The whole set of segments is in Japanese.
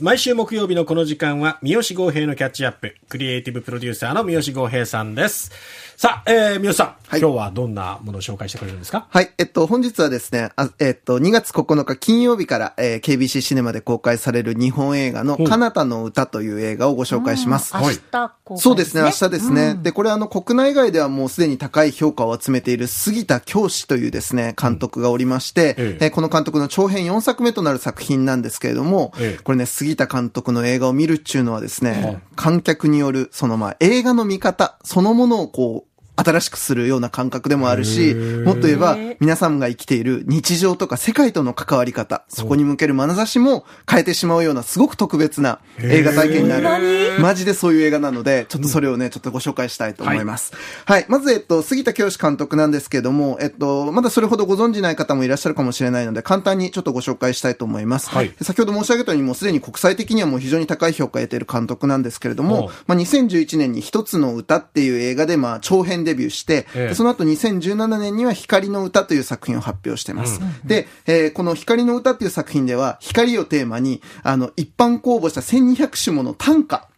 毎週木曜日のこの時間は、三好豪平のキャッチアップ、クリエイティブプロデューサーの三好豪平さんです。さあ、えー、三好さん、はい。今日はどんなものを紹介してくれるんですか？はい。えっと、本日はですね、あえっと、2月9日金曜日から、えー KBC シネマで公開される日本映画の、ほう。カナタの歌という映画をご紹介します。明日公開そうですね、明日ですね。で、これあの、国内外ではもうすでに高い評価を集めている杉田教師というですね、監督がおりまして、ええ。えーこの監督の長編4作目となる作品なんですけれども、ええ。これね、杉田監督の映画を見るっていうのはですね、観客による、そのまあ、映画の見方そのものをこう、新しくするような感覚でもあるし、もっと言えば、皆さんが生きている日常とか世界との関わり方、そこに向ける眼差しも変えてしまうようなすごく特別な映画体験になる。マジでそういう映画なので、ちょっとそれをね、ちょっとご紹介したいと思います。はい。まず、えっと、杉田教師監督なんですけれども、えっと、まだそれほどご存じない方もいらっしゃるかもしれないので、簡単にちょっとご紹介したいと思います。はい先ほど申し上げたように、もうすでに国際的にはもう非常に高い評価を得ている監督なんですけれども、まあ、2011年に一つの歌っていう映画で、まあ、長編デビューして、ええでその後2017年には光の歌という作品を発表しています。で、えーこの光の歌っていう作品では、光をテーマに、あの、一般公募した1200種もの短歌、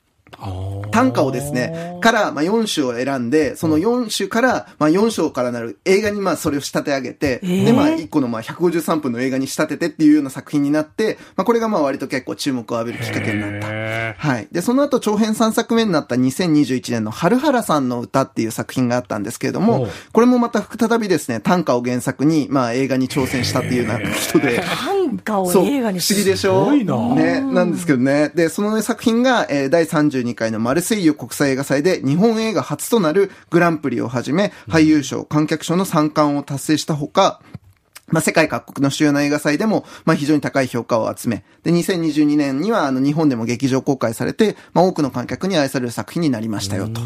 短歌をですね、から、まあ、4種を選んで、その4種から、まあ、4章からなる映画に、まあ、それを仕立て上げて、で、まあ、1個の、まあ、153分の映画に仕立ててっていうような作品になって、まあ、これが、まあ、割と結構注目を浴びるきっかけになった。へはい。で、その後、長編3作目になった2021年の春原さんの歌っていう作品があったんですけれどおもう、これもまた再びですね、短歌を原作に、まあ、映画に挑戦したっていうような人で、短歌をそう、不映画に思議でしょ？すごいな。ね、なんですけどね。で、その、ね、作品が、えー第32回のマルセイユ国際映画祭で日本映画初となるグランプリをはじめ、俳優賞、観客賞の三冠を達成したほか、まあ、世界各国の主要な映画祭でも、まあ、非常に高い評価を集め、で、2022年には、あの、日本でも劇場公開されて、まあ、多くの観客に愛される作品になりましたよ、と。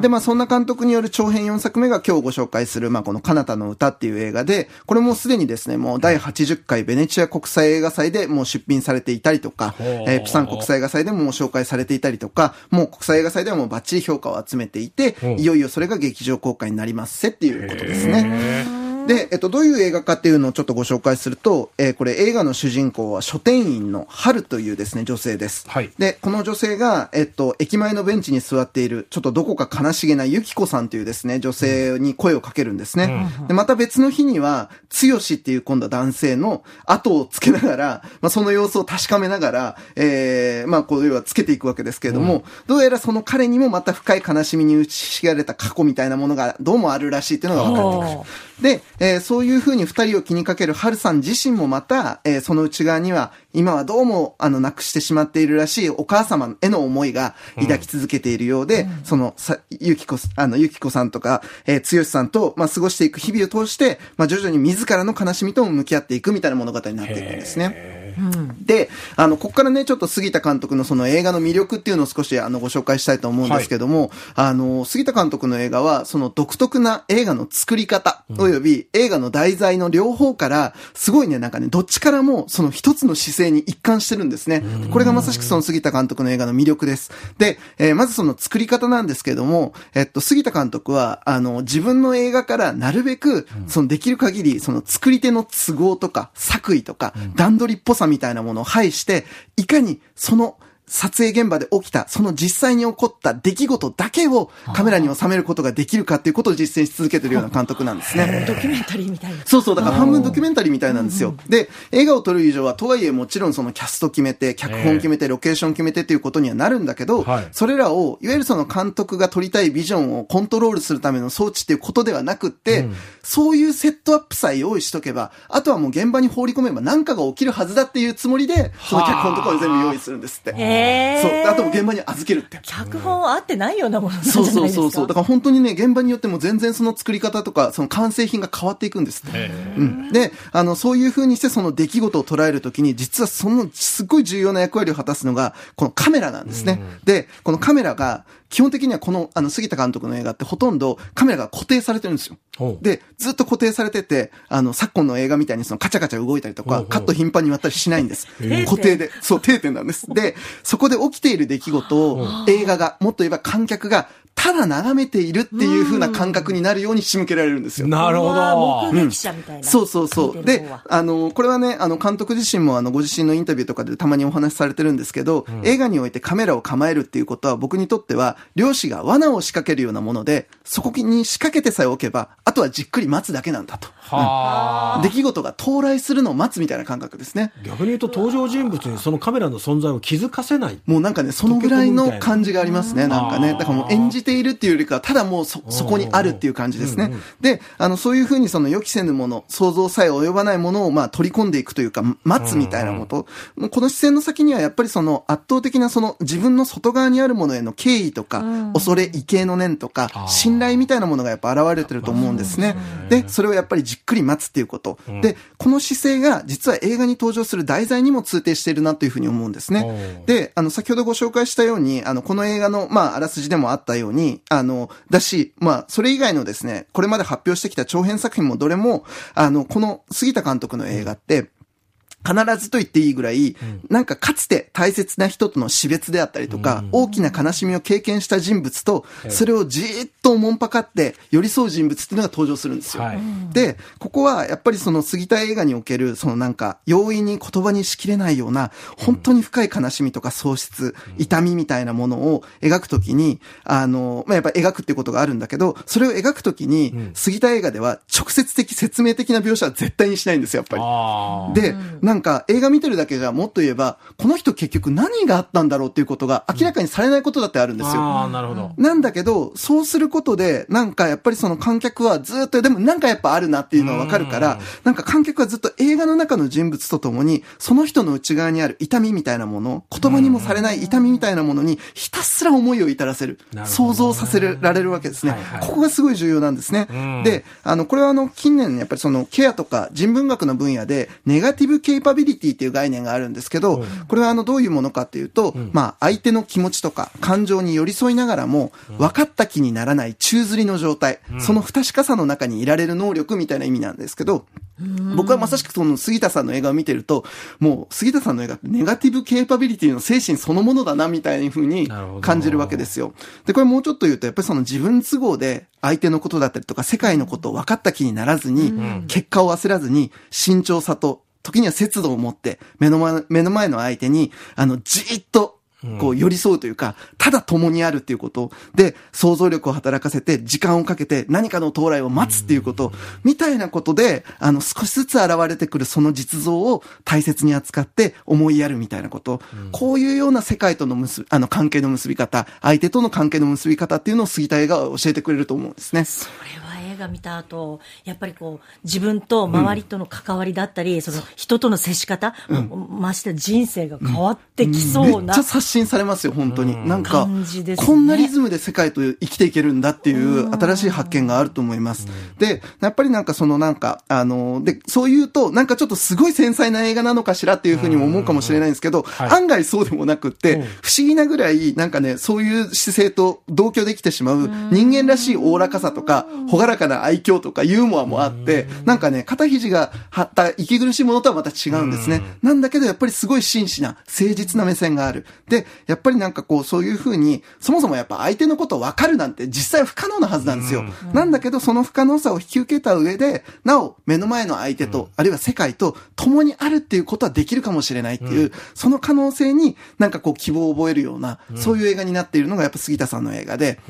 で、まあ、そんな監督による長編4作目が今日ご紹介する、まあ、このカナタの歌っていう映画で、これもすでにですね、もう第80回ベネチア国際映画祭でもう出品されていたりとか、えープサン国際映画祭でももう紹介されていたりとか、もう国際映画祭ではもうバッチリ評価を集めていてうん、いよいよそれが劇場公開になりますせっていうことですね。で、えっと、どういう映画かっていうのをちょっとご紹介すると、えーこれ映画の主人公は書店員の春というですね、女性です。はいで、この女性が、えっと、駅前のベンチに座っている、ちょっとどこか悲しげなゆきこさんというですね、女性に声をかけるんですね。で、また別の日には、つよしっていう今度は男性の後をつけながら、まあ、その様子を確かめながら、えー、まあ、こう要はつけていくわけですけれども、どうやらその彼にもまた深い悲しみに打ちひしがれた過去みたいなものがどうもあるらしいっていうのが分かってくる。で、えーそういうふうに二人を気にかける春さん自身もまた、えーその内側には、今はどうも、あの、亡くしてしまっているらしいお母様への思いが抱き続けているようで、その、さ、ゆきこ、あの、ゆきこさんとか、えー、つよしさんと、まあ、過ごしていく日々を通して、まあ、徐々に自らの悲しみとも向き合っていくみたいな物語になっていくんですね。で、あの、ここからね、ちょっと杉田監督のその映画の魅力っていうのを少しあの、ご紹介したいと思うんですけども、あの、杉田監督の映画は、その独特な映画の作り方、および映画の題材の両方から、すごいね、なんかね、どっちからもその一つの姿勢に一貫してるんですね。これがまさしくその杉田監督の映画の魅力です。で、えーまずその作り方なんですけども、えっと、杉田監督は、あの、自分の映画からなるべく、そのできる限り、その作り手の都合とか、作為とか、段取りっぽさみたいなものを排して、いかにその、撮影現場で起きた、その実際に起こった出来事だけをカメラに収めることができるかっていうことを実践し続けてるような監督なんですね。ドキュメンタリーみたいな。そうそう、だから半分ドキュメンタリーみたいなんですよ。で、映画を撮る以上は、とはいえもちろんそのキャスト決めて、脚本決めて、ロケーション決めてっていうことにはなるんだけど、はいそれらを、いわゆるその監督が撮りたいビジョンをコントロールするための装置っていうことではなくって、そういうセットアップさえ用意しとけば、あとはもう現場に放り込めば何かが起きるはずだっていうつもりで、その脚本とかを全部用意するんですって。そう。であともう現場に預けるって。脚本合ってないようなものなんじゃそうないですか？そうそうそう。だから本当にね、現場によっても全然その作り方とか、その完成品が変わっていくんですって。うん。で、あの、そういう風にしてその出来事を捉えるときに、実はそのすごい重要な役割を果たすのが、このカメラなんですね。で、このカメラが、基本的にはこの、あの、杉田監督の映画ってほとんどカメラが固定されてるんですよで、ずっと固定されてて、あの、昨今の映画みたいにそのカチャカチャ動いたりとか、カット頻繁に割ったりしないんです。ー固定で。そう、定点なんです。で、そこで起きている出来事を映画が、もっと言えば観客がただ眺めているっていう風な感覚になるように仕向けられるんですよ。なるほうわ目ど。撃者みたいな。そうそうそう。であの、これはね、あの、監督自身も、あの、ご自身のインタビューとかでたまにお話しされてるんですけど、映画においてカメラを構えるっていうことは、僕にとっては、漁師が罠を仕掛けるようなもので、そこに仕掛けてさえおけば、あとはじっくり待つだけなんだと。はあ。出来事が到来するのを待つみたいな感覚ですね。逆に言うと登場人物にそのカメラの存在を気づかせない。もうなんかね、そのぐらいの感じがありますね、なんかね。だからもう演じているっていうよりかは、ただもうそ、そこにあるっていう感じですね。で、あの、そういうふうにその予期せぬもの、想像さえ及ばないものをまあ取り込んでいくというか、待つみたいなこと。もうこの視線の先にはやっぱりその圧倒的なその自分の外側にあるものへの敬意とか、恐れ、畏敬の念とか信頼みたいなものがやっぱ現れてると思うんですね。で、それをやっぱりじっくり待つっていうこと。で、この姿勢が実は映画に登場する題材にも通底しているなというふうに思うんですね。で、あの、先ほどご紹介したように、あの、この映画の、まあ、あらすじでもあったように、にあの、だし、まあ、それ以外のですね、これまで発表してきた長編作品もどれも、あの、この杉田監督の映画って、必ずと言っていいぐらい、なんかかつて大切な人との死別であったりとか、大きな悲しみを経験した人物と、それをじーっとおもんぱかって寄り添う人物っていうのが登場するんですよ。はい。で、ここはやっぱりその杉田映画における、そのなんか、容易に言葉にしきれないような、本当に深い悲しみとか喪失、痛みみたいなものを描くときに、あの、まあ、やっぱ描くっていうことがあるんだけど、それを描くときに、杉田映画では直接的説明的な描写は絶対にしないんですよ、やっぱり。で、なんか映画見てるだけじゃもっと言えば、この人結局何があったんだろうっていうことが明らかにされないことだってあるんですよ。ああ、なるほど。なんだけど、そうすることで、なんかやっぱりその観客はずっと、でもなんかやっぱあるなっていうのはわかるから、なんか観客はずっと映画の中の人物とともに、その人の内側にある痛みみたいなもの、言葉にもされない痛みみたいなものに、ひたすら思いを至らせるなる。ほど想像させられるわけですねはいはい。ここがすごい重要なんですねうん。で、あの、これはあの、近年やっぱりそのケアとか人文学の分野で、ネガティブケイパビリティっていう概念があるんですけど、これはあの、どういうものかっていうと、まあ、相手の気持ちとか感情に寄り添いながらも、分かった気にならない宙吊りの状態、その不確かさの中にいられる能力みたいな意味なんですけど、僕はまさしくその杉田さんの映画を見てると、もう杉田さんの映画ってネガティブケイパビリティの精神そのものだなみたいな風に感じるわけですよ。で、これもうちょっと言うと、やっぱりその自分都合で相手のことだったりとか世界のことを分かった気にならずに、結果を焦らずに慎重さと、時には節度を持って、目の前、目の前の相手に、あの、じーっと、こう寄り添うというか、ただ共にあるっていうこと。で、想像力を働かせて、時間をかけて何かの到来を待つっていうこと、みたいなことで、あの、少しずつ現れてくるその実像を大切に扱って思いやるみたいなこと、こういうような世界との結び、あの、関係の結び方、相手との関係の結び方っていうのを杉田映画は教えてくれると思うんですね。それは映画見た後、やっぱりこう、自分と周りとの関わりだったり、その人との接し方、まして人生が変わってきそうなめっちゃ。刷新されますよ、本当に。なんかね。こんなリズムで世界と生きていけるんだっていう新しい発見があると思います。で、やっぱりなんかそのなんか、あの、で、そう言うと、なんかちょっとすごい繊細な映画なのかしらっていうふうにも思うかもしれないんですけど、はい。案外そうでもなくって、うん。不思議なぐらい、なんかね、そういう姿勢と同居できてしまう人間らしいおおらかさとか、ほがらかな愛嬌とかユーモアもあって、なんかね、肩肘が張った息苦しいものとはまた違うんですね。なんだけど、やっぱりすごい真摯な、誠実な目線がある。で、やっぱりなんかこう、そういうふうに、そもそもやっぱ相手のことを分かるなんて実際不可能なはずなんですよ。なんだけど、その不可能さを引き受けた上で、なお、目の前の相手と、あるいは世界と共にあるっていうことはできるかもしれないっていう、その可能性になんかこう希望を覚えるような、そういう映画になっているのがやっぱ杉田さんの映画で、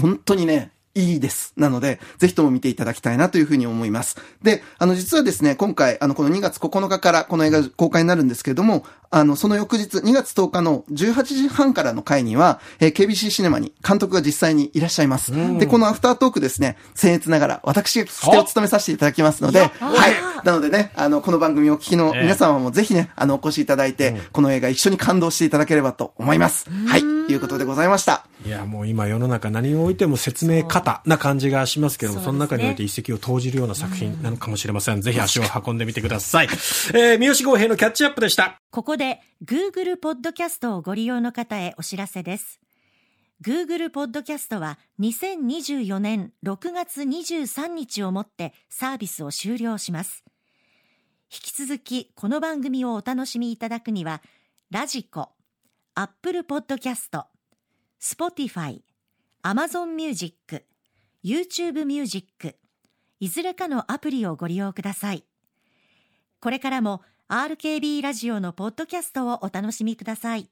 本当にね、いいです。なので、ぜひとも見ていただきたいなというふうに思います。で、あの、実はですね、今回、あの、この2月9日からこの映画公開になるんですけれども、あの、その翌日、2月10日の18時半からの回には、えー KBC シネマに監督が実際にいらっしゃいます。で、このアフタートークですね、僭越ながら、私が聞き手を務めさせていただきますので、はい。なのでね、あの、この番組をお聞きの皆様もぜひね、あの、お越しいただいて、この映画一緒に感動していただければと思います。はい。いうことでございました。いや、もう今世の中何においても説明方な感じがしますけども、そ,、の中において一石を投じるような作品なのかもしれません。ぜひ足を運んでみてください。えー、三好豪平のキャッチアップでした。ここで Google ポッドキャストをご利用の方へお知らせです。Google ポッドキャストは2024年6月23日をもってサービスを終了します。引き続きこの番組をお楽しみいただくには、 radiko、Apple ポッドキャスト、 Spotify、Amazon Music、YouTube Music、いずれかのアプリをご利用ください。これからも RKB ラジオのポッドキャストをお楽しみください。